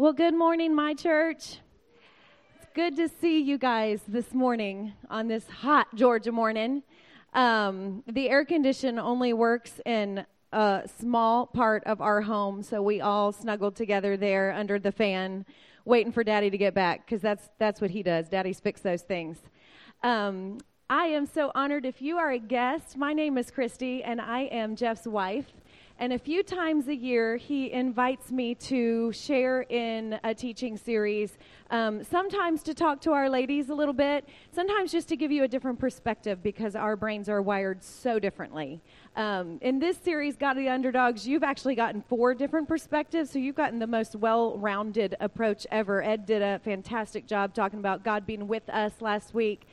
Well, good morning, my church. It's good to see you guys this morning on this hot Georgia morning. Um, the air condition only works in a small part of our home, so we all snuggled together there under the fan, waiting for Daddy to get back because that's that's what he does. Daddy's fix those things. Um, I am so honored if you are a guest. My name is Christy, and I am Jeff's wife. And a few times a year, he invites me to share in a teaching series, um, sometimes to talk to our ladies a little bit, sometimes just to give you a different perspective because our brains are wired so differently. Um, in this series, God of the Underdogs, you've actually gotten four different perspectives, so you've gotten the most well rounded approach ever. Ed did a fantastic job talking about God being with us last week.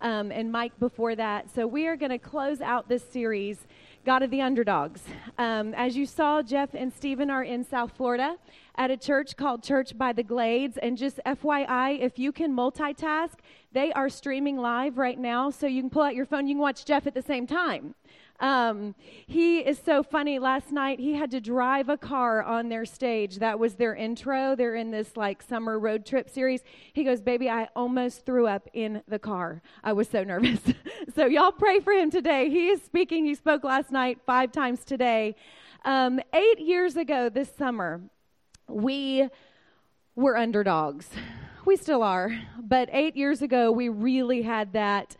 Um, and Mike before that. So, we are going to close out this series God of the Underdogs. Um, as you saw, Jeff and Stephen are in South Florida at a church called Church by the Glades. And just FYI, if you can multitask, they are streaming live right now. So you can pull out your phone, you can watch Jeff at the same time. Um, he is so funny. Last night, he had to drive a car on their stage. That was their intro. They're in this like summer road trip series. He goes, Baby, I almost threw up in the car. I was so nervous. so, y'all pray for him today. He is speaking. He spoke last night five times today. Um, eight years ago this summer, we were underdogs. We still are. But eight years ago, we really had that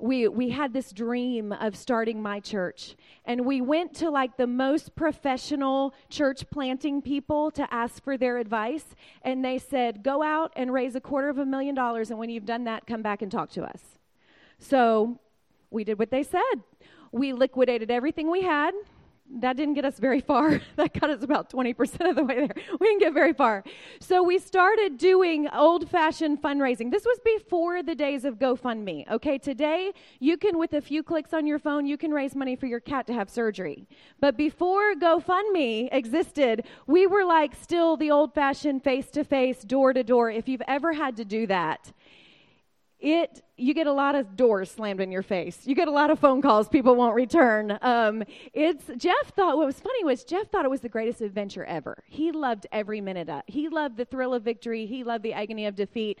we we had this dream of starting my church. And we went to like the most professional church planting people to ask for their advice. And they said go out and raise a quarter of a million dollars and when you've done that come back and talk to us. So we did what they said. We liquidated everything we had that didn't get us very far. that got us about 20% of the way there. We didn't get very far. So we started doing old fashioned fundraising. This was before the days of GoFundMe. Okay, today you can, with a few clicks on your phone, you can raise money for your cat to have surgery. But before GoFundMe existed, we were like still the old fashioned face to face, door to door. If you've ever had to do that, it you get a lot of doors slammed in your face you get a lot of phone calls people won't return um, it's jeff thought what was funny was jeff thought it was the greatest adventure ever he loved every minute of it he loved the thrill of victory he loved the agony of defeat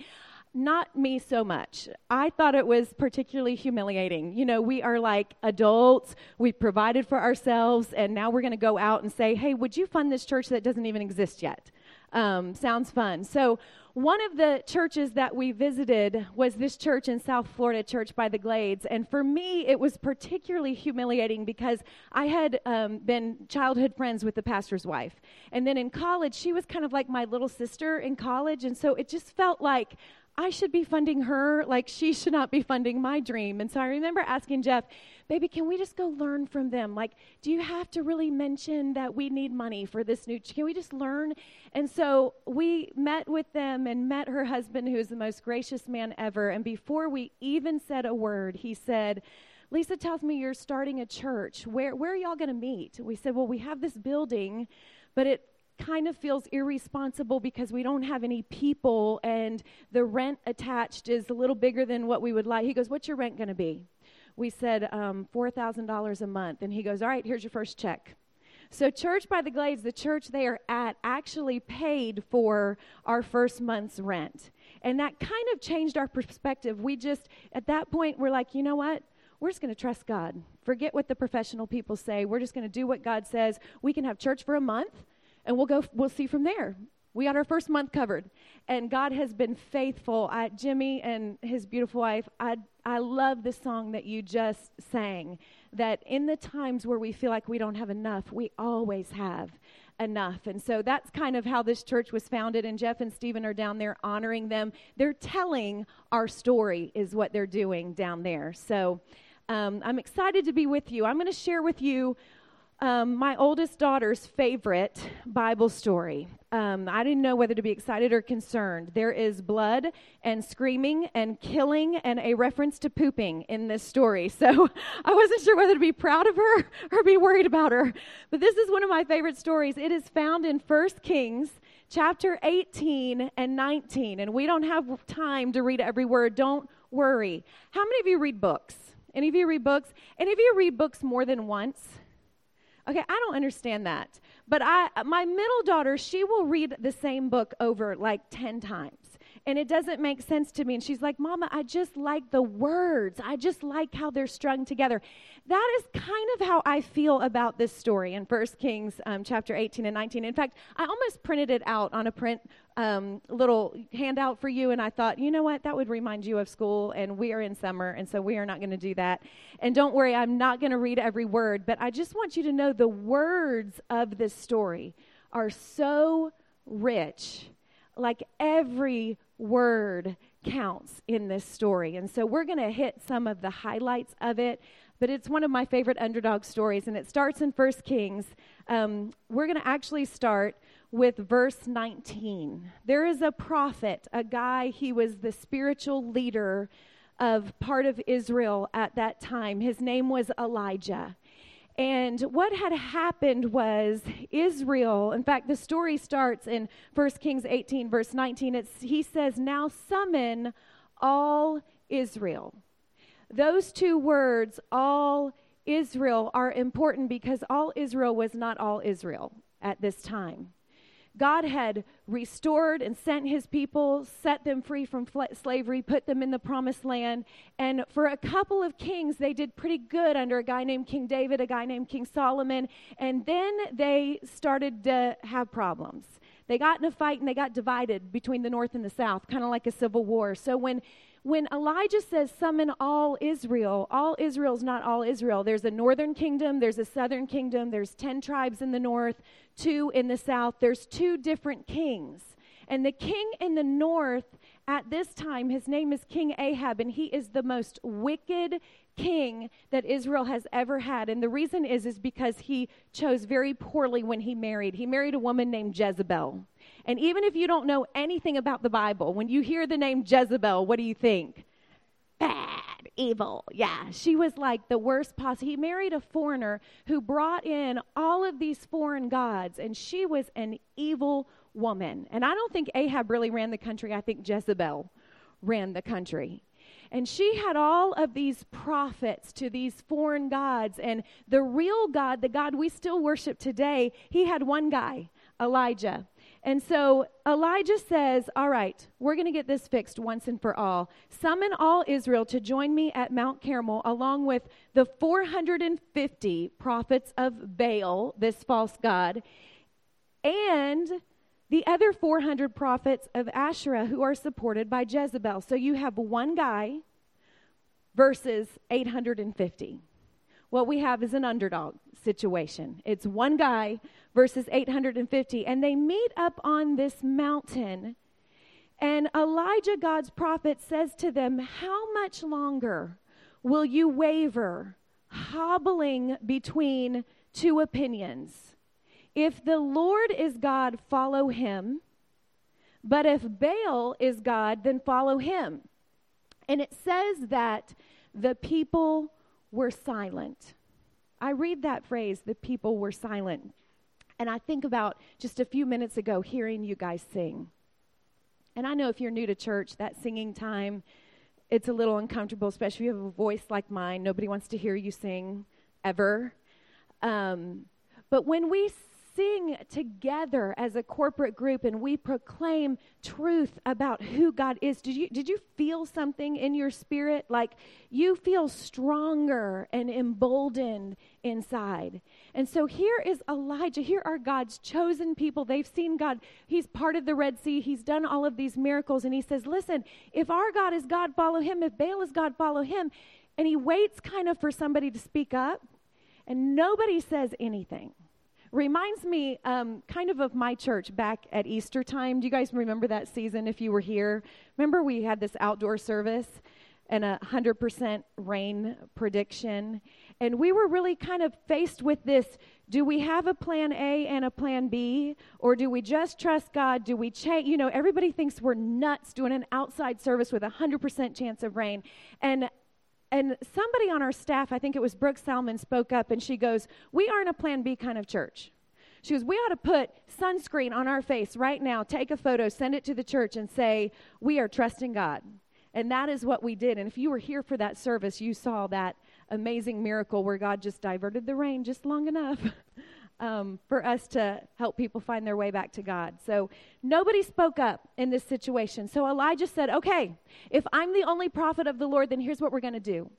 not me so much. I thought it was particularly humiliating. You know, we are like adults, we've provided for ourselves, and now we're going to go out and say, hey, would you fund this church that doesn't even exist yet? Um, sounds fun. So, one of the churches that we visited was this church in South Florida, Church by the Glades. And for me, it was particularly humiliating because I had um, been childhood friends with the pastor's wife. And then in college, she was kind of like my little sister in college. And so it just felt like I should be funding her like she should not be funding my dream. And so I remember asking Jeff, baby, can we just go learn from them? Like, do you have to really mention that we need money for this new? Can we just learn? And so we met with them and met her husband, who is the most gracious man ever. And before we even said a word, he said, Lisa tells me you're starting a church. Where, where are y'all going to meet? We said, Well, we have this building, but it kind of feels irresponsible because we don't have any people and the rent attached is a little bigger than what we would like. He goes, What's your rent going to be? We said um, $4,000 a month. And he goes, All right, here's your first check. So, Church by the Glades, the church they are at, actually paid for our first month's rent. And that kind of changed our perspective. We just, at that point, we're like, you know what? We're just going to trust God. Forget what the professional people say. We're just going to do what God says. We can have church for a month and we'll go we'll see from there. We got our first month covered. And god has been faithful. I, jimmy and his beautiful wife I, I love the song that you just sang that in the times where we feel like we don't have enough we always have enough. And so that's kind of how this church was founded. And jeff and stephen are down there honoring them. They're telling our story is what they're doing down there. So um, i'm excited to be with you. I'm going to share with you um, my oldest daughter's favorite Bible story. Um, I didn't know whether to be excited or concerned. There is blood and screaming and killing and a reference to pooping in this story. So I wasn't sure whether to be proud of her or be worried about her. But this is one of my favorite stories. It is found in 1 Kings chapter 18 and 19. And we don't have time to read every word. Don't worry. How many of you read books? Any of you read books? Any of you read books more than once? Okay, I don't understand that. But I my middle daughter, she will read the same book over like 10 times. And it doesn't make sense to me. And she's like, Mama, I just like the words. I just like how they're strung together. That is kind of how I feel about this story in 1 Kings um, chapter 18 and 19. In fact, I almost printed it out on a print um, little handout for you, and I thought, you know what, that would remind you of school, and we are in summer, and so we are not going to do that. And don't worry, I'm not going to read every word, but I just want you to know the words of this story are so rich. Like every word counts in this story. And so we're going to hit some of the highlights of it, but it's one of my favorite underdog stories, and it starts in First Kings. Um, we're going to actually start with verse 19. There is a prophet, a guy, he was the spiritual leader of part of Israel at that time. His name was Elijah. And what had happened was Israel, in fact, the story starts in 1 Kings 18, verse 19. It's, he says, Now summon all Israel. Those two words, all Israel, are important because all Israel was not all Israel at this time. God had restored and sent his people, set them free from fl- slavery, put them in the promised land. And for a couple of kings, they did pretty good under a guy named King David, a guy named King Solomon. And then they started to have problems. They got in a fight and they got divided between the north and the south, kind of like a civil war. So when when Elijah says, summon all Israel, all Israel's not all Israel. There's a northern kingdom, there's a southern kingdom, there's 10 tribes in the north, two in the south. There's two different kings. And the king in the north at this time, his name is King Ahab, and he is the most wicked king that Israel has ever had. And the reason is, is because he chose very poorly when he married. He married a woman named Jezebel. And even if you don't know anything about the Bible, when you hear the name Jezebel, what do you think? Bad, evil. Yeah, she was like the worst possible. He married a foreigner who brought in all of these foreign gods, and she was an evil woman. And I don't think Ahab really ran the country, I think Jezebel ran the country. And she had all of these prophets to these foreign gods. And the real God, the God we still worship today, he had one guy, Elijah. And so Elijah says, All right, we're going to get this fixed once and for all. Summon all Israel to join me at Mount Carmel, along with the 450 prophets of Baal, this false god, and the other 400 prophets of Asherah who are supported by Jezebel. So you have one guy versus 850 what we have is an underdog situation. It's one guy versus 850, and they meet up on this mountain. And Elijah, God's prophet, says to them, How much longer will you waver, hobbling between two opinions? If the Lord is God, follow him. But if Baal is God, then follow him. And it says that the people were silent. I read that phrase, the people were silent. And I think about just a few minutes ago hearing you guys sing. And I know if you're new to church, that singing time, it's a little uncomfortable, especially if you have a voice like mine. Nobody wants to hear you sing ever. Um, but when we sing together as a corporate group and we proclaim truth about who God is. Did you, did you feel something in your spirit? Like you feel stronger and emboldened inside. And so here is Elijah. Here are God's chosen people. They've seen God. He's part of the Red Sea. He's done all of these miracles. And he says, Listen, if our God is God, follow him. If Baal is God, follow him. And he waits kind of for somebody to speak up. And nobody says anything reminds me um, kind of of my church back at Easter time. Do you guys remember that season if you were here? Remember we had this outdoor service and a 100% rain prediction. And we were really kind of faced with this do we have a plan A and a plan B? Or do we just trust God? Do we change? You know, everybody thinks we're nuts doing an outside service with a 100% chance of rain. And and somebody on our staff, I think it was Brooke Salmon, spoke up and she goes, We aren't a plan B kind of church. She goes, We ought to put sunscreen on our face right now, take a photo, send it to the church, and say, We are trusting God. And that is what we did. And if you were here for that service, you saw that amazing miracle where God just diverted the rain just long enough um, for us to help people find their way back to God. So nobody spoke up in this situation. So Elijah said, Okay, if I'm the only prophet of the Lord, then here's what we're going to do.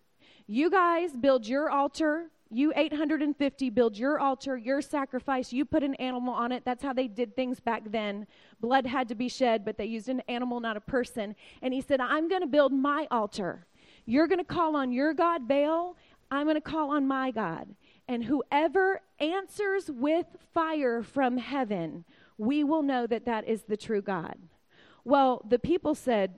You guys build your altar. You 850 build your altar, your sacrifice. You put an animal on it. That's how they did things back then. Blood had to be shed, but they used an animal, not a person. And he said, I'm going to build my altar. You're going to call on your God, Baal. I'm going to call on my God. And whoever answers with fire from heaven, we will know that that is the true God. Well, the people said,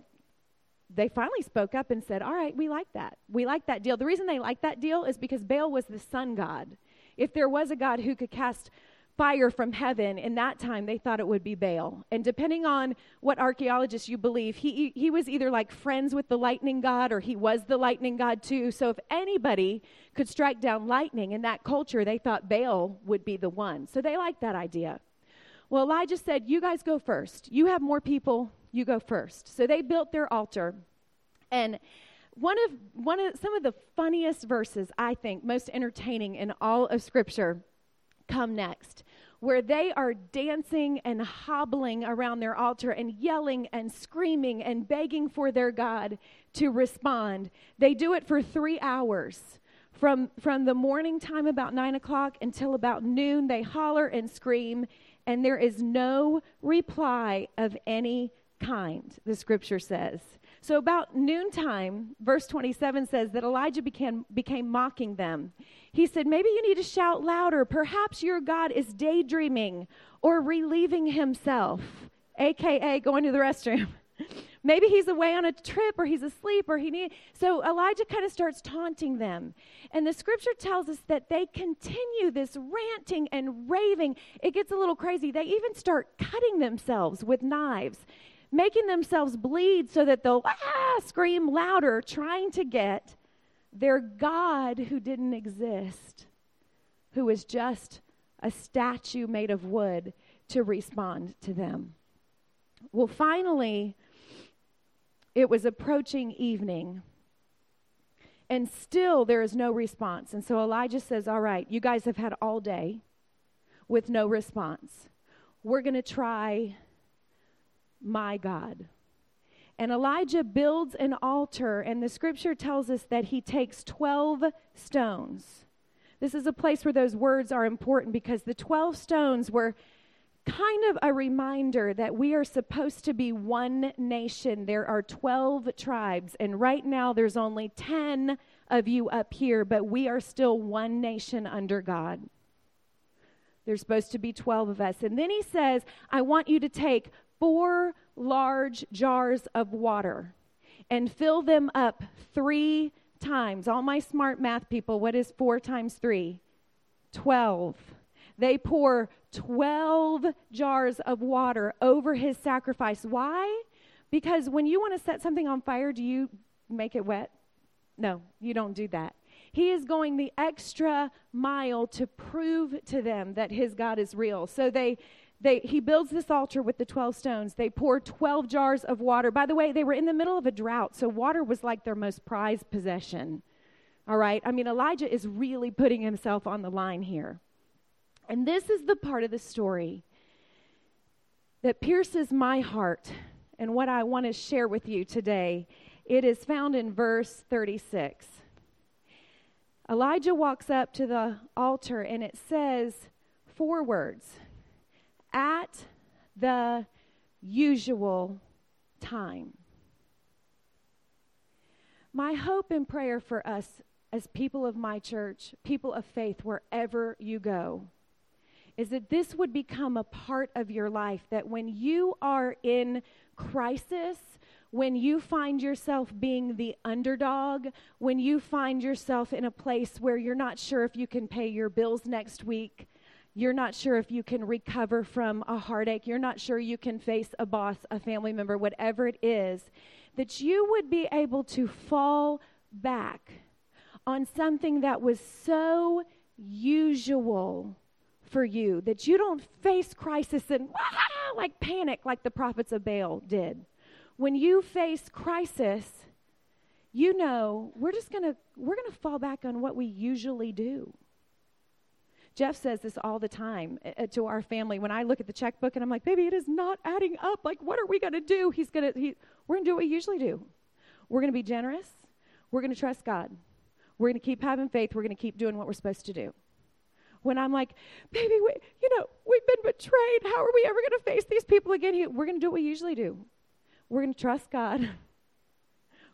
they finally spoke up and said, All right, we like that. We like that deal. The reason they like that deal is because Baal was the sun god. If there was a god who could cast fire from heaven, in that time they thought it would be Baal. And depending on what archaeologists you believe, he, he was either like friends with the lightning god or he was the lightning god too. So if anybody could strike down lightning in that culture, they thought Baal would be the one. So they liked that idea. Well, Elijah said, You guys go first. You have more people, you go first. So they built their altar. And one of one of some of the funniest verses, I think, most entertaining in all of scripture come next, where they are dancing and hobbling around their altar and yelling and screaming and begging for their God to respond. They do it for three hours. From, from the morning time, about nine o'clock, until about noon, they holler and scream, and there is no reply of any kind, the scripture says. So, about noontime, verse 27 says that Elijah became, became mocking them. He said, Maybe you need to shout louder. Perhaps your God is daydreaming or relieving himself, aka going to the restroom. Maybe he's away on a trip or he's asleep or he need so Elijah kind of starts taunting them. And the scripture tells us that they continue this ranting and raving. It gets a little crazy. They even start cutting themselves with knives making themselves bleed so that they'll ah, scream louder, trying to get their God who didn't exist, who was just a statue made of wood, to respond to them. Well, finally, it was approaching evening. And still there is no response. And so Elijah says, All right, you guys have had all day with no response. We're going to try my God. And Elijah builds an altar, and the scripture tells us that he takes 12 stones. This is a place where those words are important because the 12 stones were kind of a reminder that we are supposed to be one nation. There are 12 tribes, and right now there's only 10 of you up here, but we are still one nation under God. There's supposed to be 12 of us. And then he says, I want you to take four large jars of water and fill them up three times. All my smart math people, what is four times three? Twelve. They pour 12 jars of water over his sacrifice. Why? Because when you want to set something on fire, do you make it wet? No, you don't do that. He is going the extra mile to prove to them that his God is real. So they they, he builds this altar with the 12 stones. They pour 12 jars of water. By the way, they were in the middle of a drought, so water was like their most prized possession. All right? I mean, Elijah is really putting himself on the line here. And this is the part of the story that pierces my heart and what I want to share with you today. It is found in verse 36. Elijah walks up to the altar and it says four words the usual time. My hope and prayer for us as people of my church, people of faith, wherever you go, is that this would become a part of your life. That when you are in crisis, when you find yourself being the underdog, when you find yourself in a place where you're not sure if you can pay your bills next week, you're not sure if you can recover from a heartache. You're not sure you can face a boss, a family member, whatever it is, that you would be able to fall back on something that was so usual for you that you don't face crisis and like panic like the prophets of Baal did. When you face crisis, you know we're just going to we're going to fall back on what we usually do. Jeff says this all the time uh, to our family. When I look at the checkbook and I'm like, baby, it is not adding up. Like, what are we going to do? He's going to, he, we're going to do what we usually do. We're going to be generous. We're going to trust God. We're going to keep having faith. We're going to keep doing what we're supposed to do. When I'm like, baby, we, you know, we've been betrayed. How are we ever going to face these people again? We're going to do what we usually do. We're going to trust God.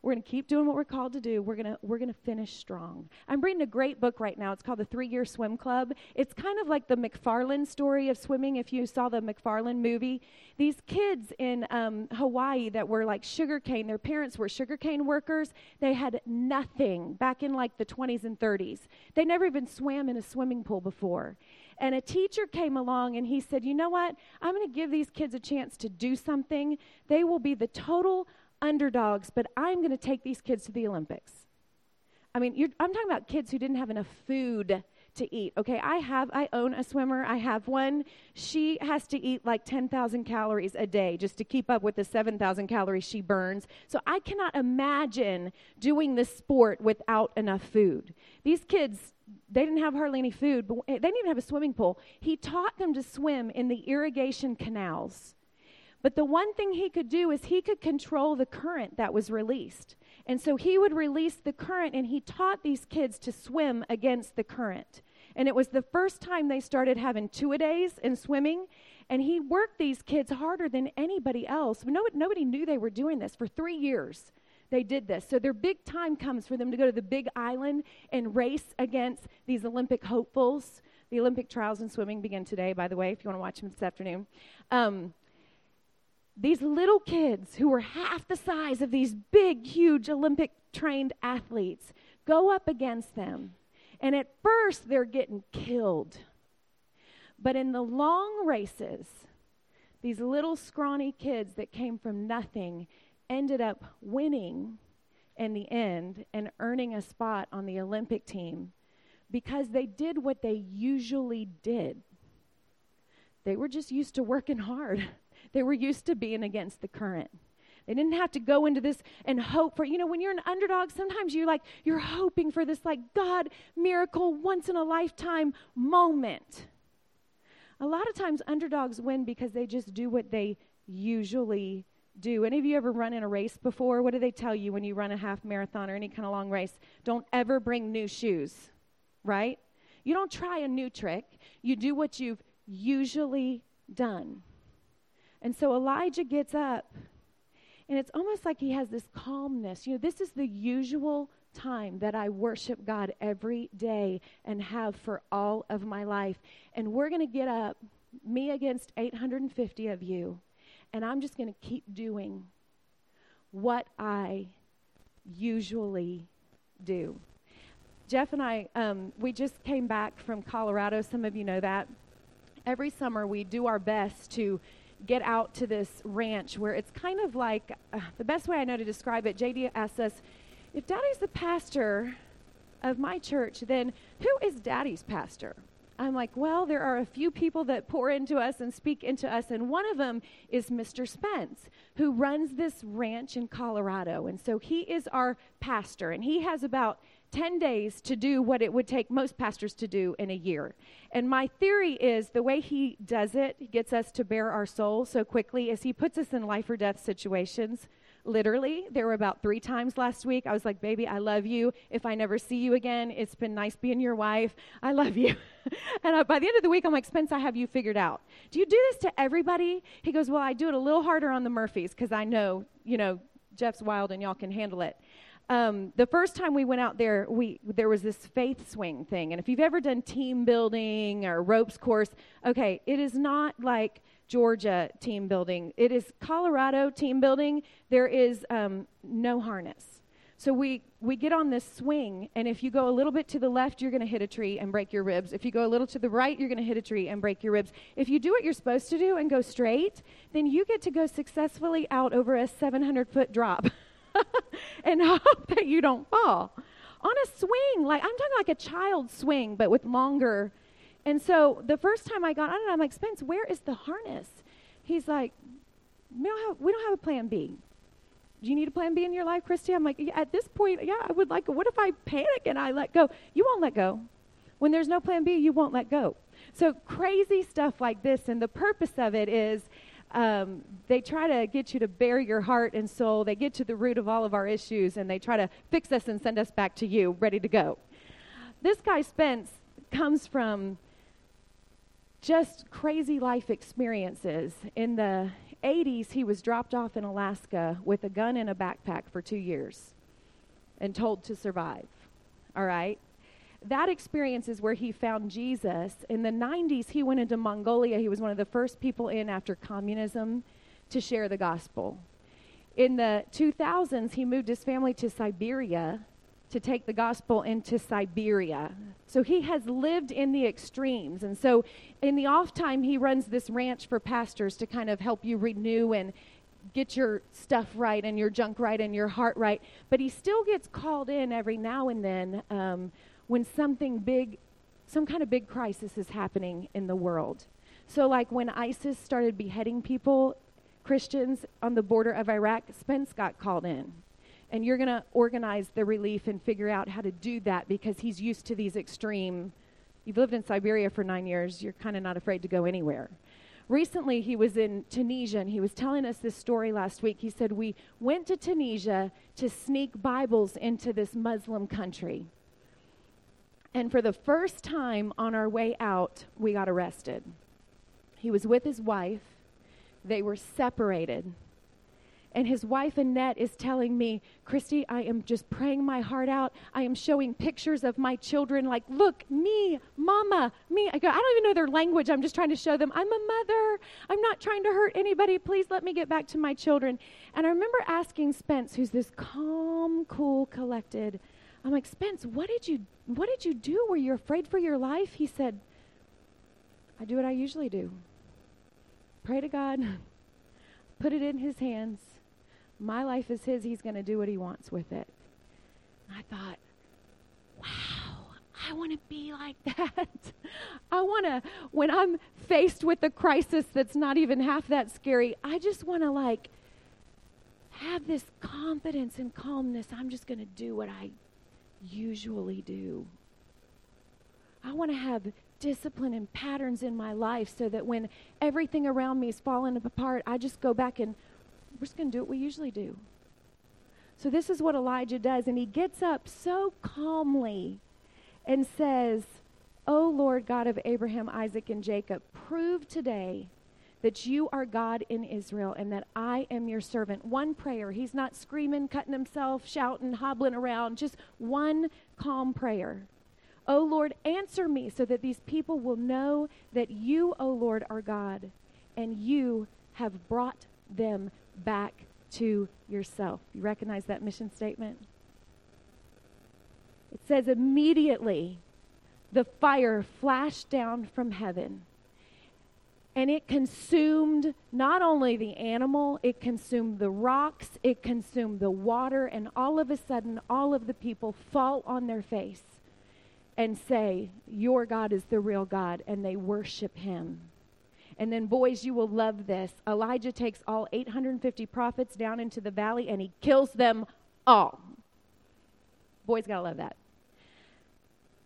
We're going to keep doing what we're called to do. We're going to we're going to finish strong. I'm reading a great book right now. It's called The 3-Year Swim Club. It's kind of like the McFarland story of swimming if you saw the McFarland movie. These kids in um, Hawaii that were like sugarcane, their parents were sugarcane workers. They had nothing back in like the 20s and 30s. They never even swam in a swimming pool before. And a teacher came along and he said, You know what? I'm going to give these kids a chance to do something. They will be the total underdogs, but I'm going to take these kids to the Olympics. I mean, I'm talking about kids who didn't have enough food to eat. Okay, I have, I own a swimmer. I have one. She has to eat like 10,000 calories a day just to keep up with the 7,000 calories she burns. So I cannot imagine doing this sport without enough food. These kids, they didn't have hardly any food, but they didn't even have a swimming pool. He taught them to swim in the irrigation canals but the one thing he could do is he could control the current that was released. And so he would release the current, and he taught these kids to swim against the current. And it was the first time they started having two a days in swimming. And he worked these kids harder than anybody else. Nobody, knew they were doing this for three years. They did this. So their big time comes for them to go to the big island and race against these Olympic hopefuls. The Olympic trials in swimming begin today, by the way, if you want to watch them this afternoon. Um, these little kids who were half the size of these big, huge Olympic trained athletes go up against them. And at first, they're getting killed. But in the long races, these little scrawny kids that came from nothing ended up winning in the end and earning a spot on the Olympic team because they did what they usually did. They were just used to working hard. They were used to being against the current. They didn't have to go into this and hope for, you know, when you're an underdog, sometimes you're like, you're hoping for this like God miracle, once in a lifetime moment. A lot of times underdogs win because they just do what they usually do. Any of you ever run in a race before? What do they tell you when you run a half marathon or any kind of long race? Don't ever bring new shoes, right? You don't try a new trick. You do what you've usually done. And so Elijah gets up, and it's almost like he has this calmness. You know, this is the usual time that I worship God every day and have for all of my life. And we're going to get up, me against 850 of you, and I'm just going to keep doing what I usually do. Jeff and I, um, we just came back from Colorado. Some of you know that. Every summer, we do our best to get out to this ranch where it's kind of like uh, the best way I know to describe it. JD asks us, if daddy's the pastor of my church, then who is daddy's pastor? I'm like, well, there are a few people that pour into us and speak into us, and one of them is Mr. Spence, who runs this ranch in Colorado. And so he is our pastor, and he has about 10 days to do what it would take most pastors to do in a year. And my theory is the way he does it, he gets us to bare our soul so quickly, is he puts us in life or death situations. Literally, there were about three times last week. I was like, Baby, I love you. If I never see you again, it's been nice being your wife. I love you. and I, by the end of the week, I'm like, Spence, I have you figured out. Do you do this to everybody? He goes, Well, I do it a little harder on the Murphys because I know, you know, Jeff's wild and y'all can handle it um, the first time we went out there, we there was this faith swing thing, and if you've ever done team building or ropes course, okay, it is not like Georgia team building. It is Colorado team building. There is um, no harness. So we, we get on this swing, and if you go a little bit to the left, you're going to hit a tree and break your ribs. If you go a little to the right, you're going to hit a tree and break your ribs. If you do what you're supposed to do and go straight, then you get to go successfully out over a 700 foot drop. and hope that you don't fall. On a swing, like I'm talking like a child swing, but with longer. And so the first time I got on it, I'm like, Spence, where is the harness? He's like, we don't have, we don't have a plan B. Do you need a plan B in your life, Christy? I'm like, yeah, at this point, yeah, I would like. What if I panic and I let go? You won't let go. When there's no plan B, you won't let go. So crazy stuff like this, and the purpose of it is um, they try to get you to bare your heart and soul. They get to the root of all of our issues, and they try to fix us and send us back to you, ready to go. This guy Spence comes from just crazy life experiences. In the 80s, he was dropped off in Alaska with a gun in a backpack for two years and told to survive. All right? That experience is where he found Jesus. In the 90s, he went into Mongolia. He was one of the first people in after communism to share the gospel. In the 2000s, he moved his family to Siberia to take the gospel into Siberia. So he has lived in the extremes. And so in the off time, he runs this ranch for pastors to kind of help you renew and get your stuff right and your junk right and your heart right. But he still gets called in every now and then um, when something big, some kind of big crisis is happening in the world. So, like when ISIS started beheading people, Christians on the border of Iraq, Spence got called in and you're going to organize the relief and figure out how to do that because he's used to these extreme. You've lived in Siberia for nine years, you're kind of not afraid to go anywhere. Recently, he was in Tunisia and he was telling us this story last week. He said, We went to Tunisia to sneak Bibles into this Muslim country. And for the first time on our way out, we got arrested. He was with his wife, they were separated and his wife Annette is telling me, Christy, I am just praying my heart out. I am showing pictures of my children, like, look, me, mama, me. I go, I don't even know their language. I'm just trying to show them I'm a mother. I'm not trying to hurt anybody. Please let me get back to my children. And I remember asking Spence, who's this calm, cool, collected. I'm like, Spence, what did you what did you do? Were you afraid for your life? He said, I do what I usually do. Pray to God. Put it in his hands my life is His. He's going to do what He wants with it. I thought, wow, I want to be like that. I want to, when I'm faced with a crisis that's not even half that scary, I just want to like have this confidence and calmness. I'm just going to do what I usually do. I want to have discipline and patterns in my life so that when everything around me is falling apart, I just go back and we're just going to do what we usually do. So, this is what Elijah does. And he gets up so calmly and says, O Lord God of Abraham, Isaac, and Jacob, prove today that you are God in Israel and that I am your servant. One prayer. He's not screaming, cutting himself, shouting, hobbling around. Just one calm prayer. O Lord, answer me so that these people will know that you, O Lord, are God and you have brought them back to yourself. You recognize that mission statement? It says, immediately the fire flashed down from heaven and it consumed not only the animal, it consumed the rocks, it consumed the water, and all of a sudden, all of the people fall on their face and say, Your God is the real God, and they worship him. And then, boys, you will love this. Elijah takes all 850 prophets down into the valley and he kills them all. Boys, gotta love that.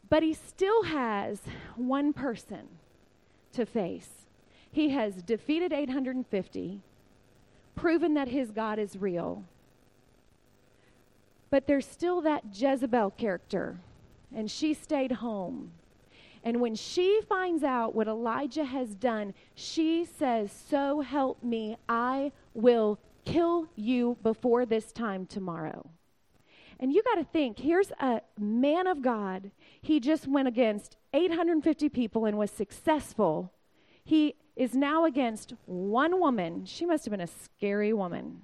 But he still has one person to face. He has defeated 850, proven that his God is real. But there's still that Jezebel character, and she stayed home. And when she finds out what Elijah has done, she says, So help me, I will kill you before this time tomorrow. And you got to think here's a man of God. He just went against 850 people and was successful. He is now against one woman. She must have been a scary woman.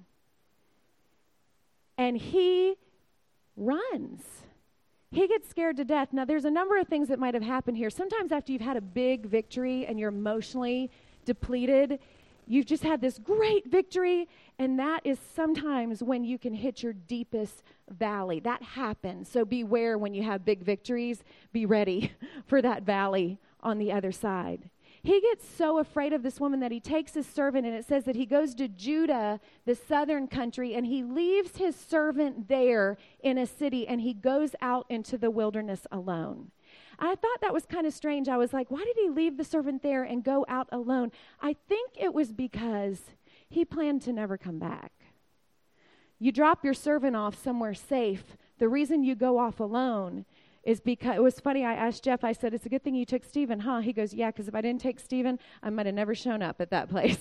And he runs. He gets scared to death. Now, there's a number of things that might have happened here. Sometimes, after you've had a big victory and you're emotionally depleted, you've just had this great victory, and that is sometimes when you can hit your deepest valley. That happens. So, beware when you have big victories. Be ready for that valley on the other side. He gets so afraid of this woman that he takes his servant, and it says that he goes to Judah, the southern country, and he leaves his servant there in a city, and he goes out into the wilderness alone. I thought that was kind of strange. I was like, why did he leave the servant there and go out alone? I think it was because he planned to never come back. You drop your servant off somewhere safe. The reason you go off alone is because it was funny. I asked Jeff, I said, It's a good thing you took Stephen, huh? He goes, Yeah, because if I didn't take Stephen, I might have never shown up at that place.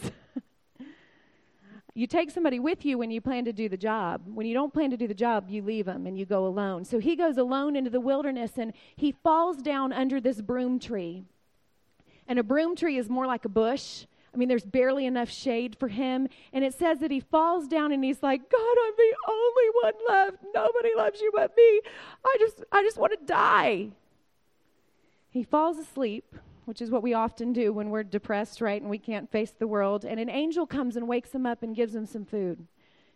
you take somebody with you when you plan to do the job. When you don't plan to do the job, you leave them and you go alone. So he goes alone into the wilderness and he falls down under this broom tree. And a broom tree is more like a bush. I mean, there's barely enough shade for him. And it says that he falls down and he's like, God, I'm the only one left. Nobody loves you but me. I just, I just want to die. He falls asleep which is what we often do when we're depressed, right, and we can't face the world. And an angel comes and wakes him up and gives him some food.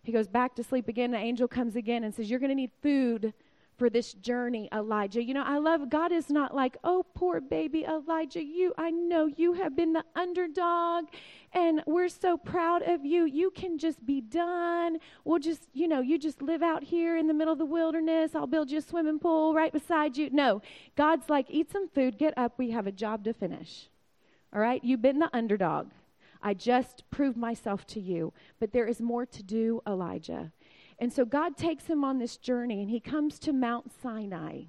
He goes back to sleep again. An angel comes again and says, You're going to need food for this journey, Elijah. You know, I love God is not like, oh, poor baby Elijah, you, I know you have been the underdog and we're so proud of you. You can just be done. We'll just, you know, you just live out here in the middle of the wilderness. I'll build you a swimming pool right beside you. No, God's like, eat some food, get up. We have a job to finish. All right? You've been the underdog. I just proved myself to you. But there is more to do, Elijah. And so God takes him on this journey and he comes to Mount Sinai.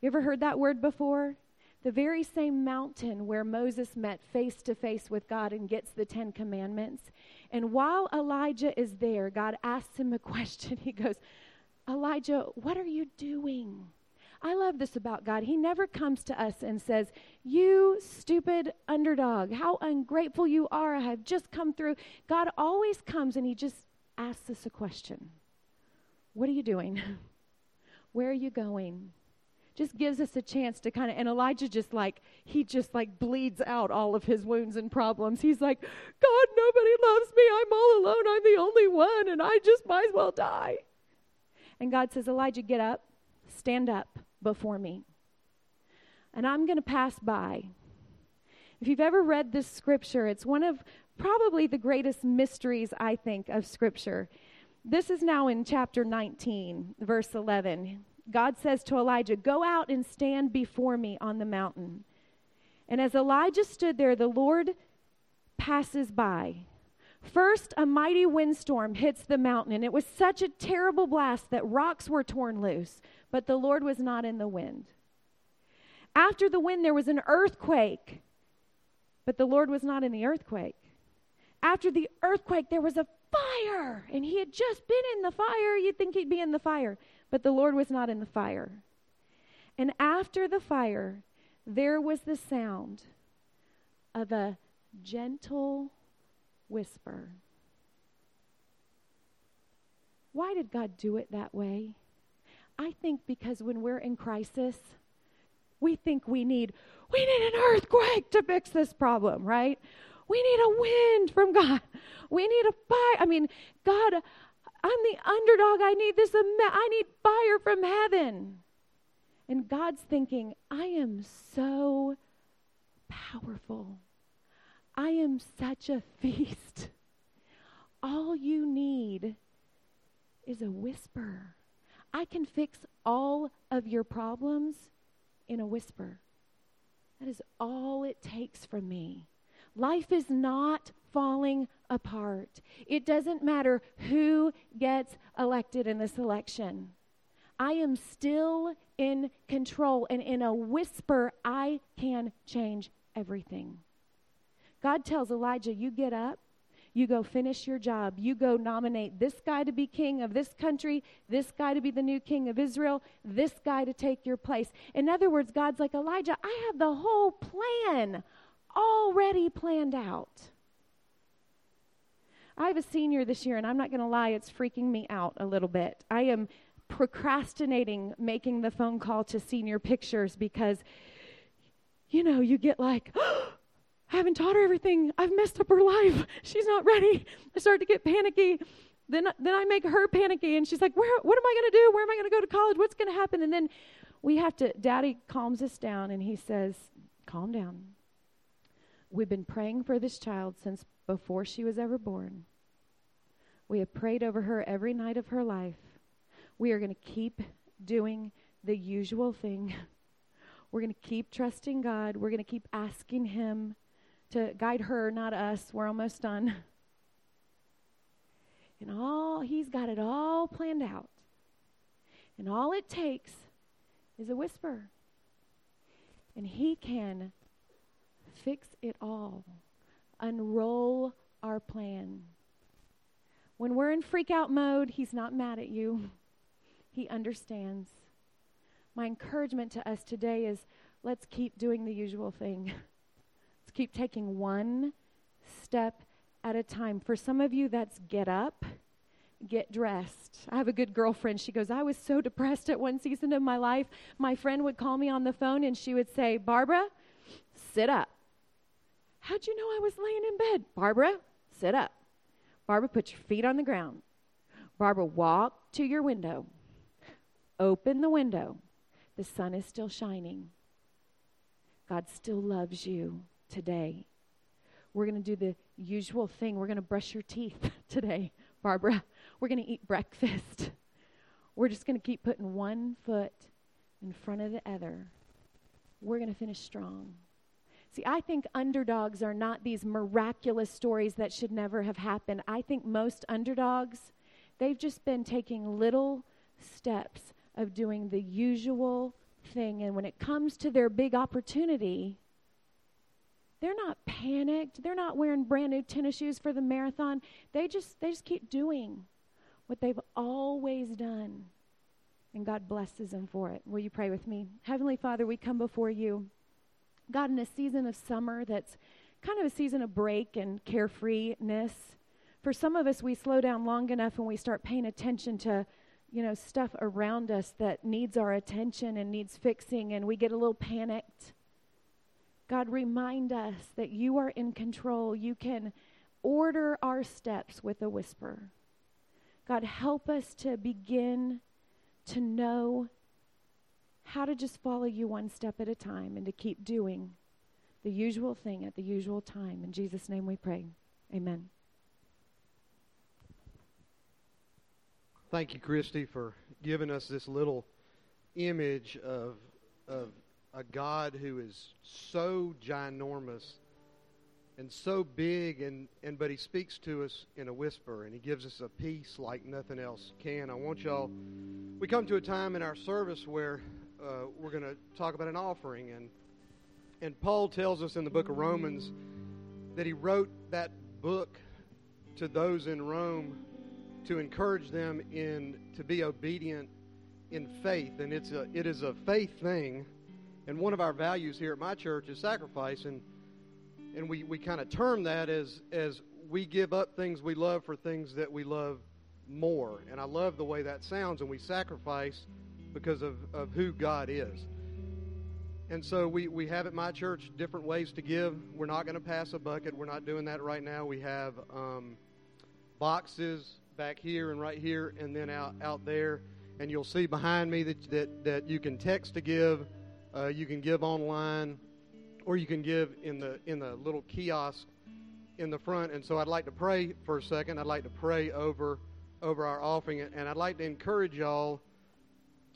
You ever heard that word before? The very same mountain where Moses met face to face with God and gets the Ten Commandments. And while Elijah is there, God asks him a question. He goes, Elijah, what are you doing? I love this about God. He never comes to us and says, You stupid underdog, how ungrateful you are. I have just come through. God always comes and he just asks us a question what are you doing? Where are you going? Just gives us a chance to kind of, and Elijah just like, he just like bleeds out all of his wounds and problems. He's like, God, nobody loves me. I'm all alone. I'm the only one, and I just might as well die. And God says, Elijah, get up, stand up before me. And I'm going to pass by. If you've ever read this scripture, it's one of probably the greatest mysteries, I think, of scripture. This is now in chapter 19, verse 11. God says to Elijah, Go out and stand before me on the mountain. And as Elijah stood there, the Lord passes by. First, a mighty windstorm hits the mountain, and it was such a terrible blast that rocks were torn loose, but the Lord was not in the wind. After the wind, there was an earthquake, but the Lord was not in the earthquake. After the earthquake, there was a fire. And he had just been in the fire. You'd think he'd be in the fire. But the Lord was not in the fire. And after the fire, there was the sound of a gentle whisper. Why did God do it that way? I think because when we're in crisis, we think we need we need an earthquake to fix this problem, right? We need a wind from God. We need a fire. I mean, God, I'm the underdog. I need this. I need fire from heaven. And God's thinking, I am so powerful. I am such a feast. All you need is a whisper. I can fix all of your problems in a whisper. That is all it takes from me. Life is not falling apart. It doesn't matter who gets elected in this election. I am still in control, and in a whisper, I can change everything. God tells Elijah, You get up, you go finish your job, you go nominate this guy to be king of this country, this guy to be the new king of Israel, this guy to take your place. In other words, God's like, Elijah, I have the whole plan already planned out. I have a senior this year, and I'm not going to lie, it's freaking me out a little bit. I am procrastinating making the phone call to senior pictures because, you know, you get like, oh, I haven't taught her everything. I've messed up her life. She's not ready. I start to get panicky. Then, then I make her panicky, and she's like, Where, What am I going to do? Where am I going to go to college? What's going to happen? And then we have to, Daddy calms us down, and he says, Calm down. We've been praying for this child since before she was ever born. We have prayed over her every night of her life. We are going to keep doing the usual thing. We're going to keep trusting God. We're going to keep asking Him to guide her, not us. We're almost done. And all He's got it all planned out. And all it takes is a whisper. And He can fix it all, unroll our plan. When we're in freak out mode, He's not mad at you, He understands. My encouragement to us today is let's keep doing the usual thing. let's keep taking one step at a time. For some of you, that's get up get dressed. I have a good girlfriend. She goes, I was so depressed at one season of my life. My friend would call me on the phone and she would say, Barbara, sit up. How'd you know I was laying in bed? Barbara, sit up. Barbara, put your feet on the ground. Barbara, walk to your window. Open the window. The sun is still shining. God still loves you today. We're going to do the usual thing. We're going to brush your teeth today, Barbara. We're going to eat breakfast. We're just going to keep putting one foot in front of the other. We're going to finish strong. See, I think underdogs are not these miraculous stories that should never have happened. I think most underdogs, they've just been taking little steps of doing the usual thing. And when it comes to their big opportunity, they're not panicked. They're not wearing brand new tennis shoes for the marathon. They just they just keep doing what they've always done. And God blesses them for it. Will you pray with me? Heavenly Father, we come before you. God, in a season of summer that's kind of a season of break and carefreeness. For some of us, we slow down long enough and we start paying attention to, you know, stuff around us that needs our attention and needs fixing, and we get a little panicked. God, remind us that you are in control. You can order our steps with a whisper. God, help us to begin to know how to just follow you one step at a time and to keep doing the usual thing at the usual time. In Jesus' name we pray. Amen. Thank you, Christy, for giving us this little image of, of a God who is so ginormous and so big and, and but he speaks to us in a whisper and he gives us a peace like nothing else can i want y'all we come to a time in our service where uh, we're going to talk about an offering and and paul tells us in the book of romans that he wrote that book to those in rome to encourage them in to be obedient in faith and it's a it is a faith thing and one of our values here at my church is sacrifice and and we, we kind of term that as as we give up things we love for things that we love more. And I love the way that sounds, and we sacrifice because of, of who God is. And so we, we have at my church different ways to give. We're not going to pass a bucket. We're not doing that right now. We have um, boxes back here and right here, and then out, out there. And you'll see behind me that, that, that you can text to give, uh, you can give online or you can give in the in the little kiosk in the front. And so I'd like to pray for a second. I'd like to pray over over our offering, and I'd like to encourage y'all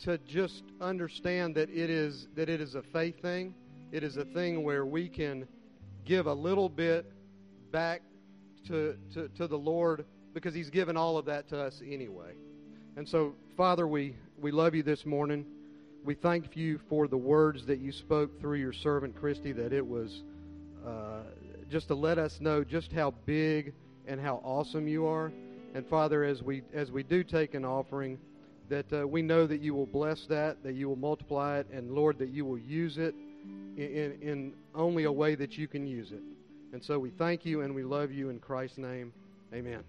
to just understand that it is that it is a faith thing. It is a thing where we can give a little bit back to, to, to the Lord because He's given all of that to us anyway. And so, Father, we, we love you this morning we thank you for the words that you spoke through your servant Christy, that it was uh, just to let us know just how big and how awesome you are. And Father, as we as we do take an offering, that uh, we know that you will bless that, that you will multiply it, and Lord, that you will use it in, in only a way that you can use it. And so we thank you and we love you in Christ's name. Amen.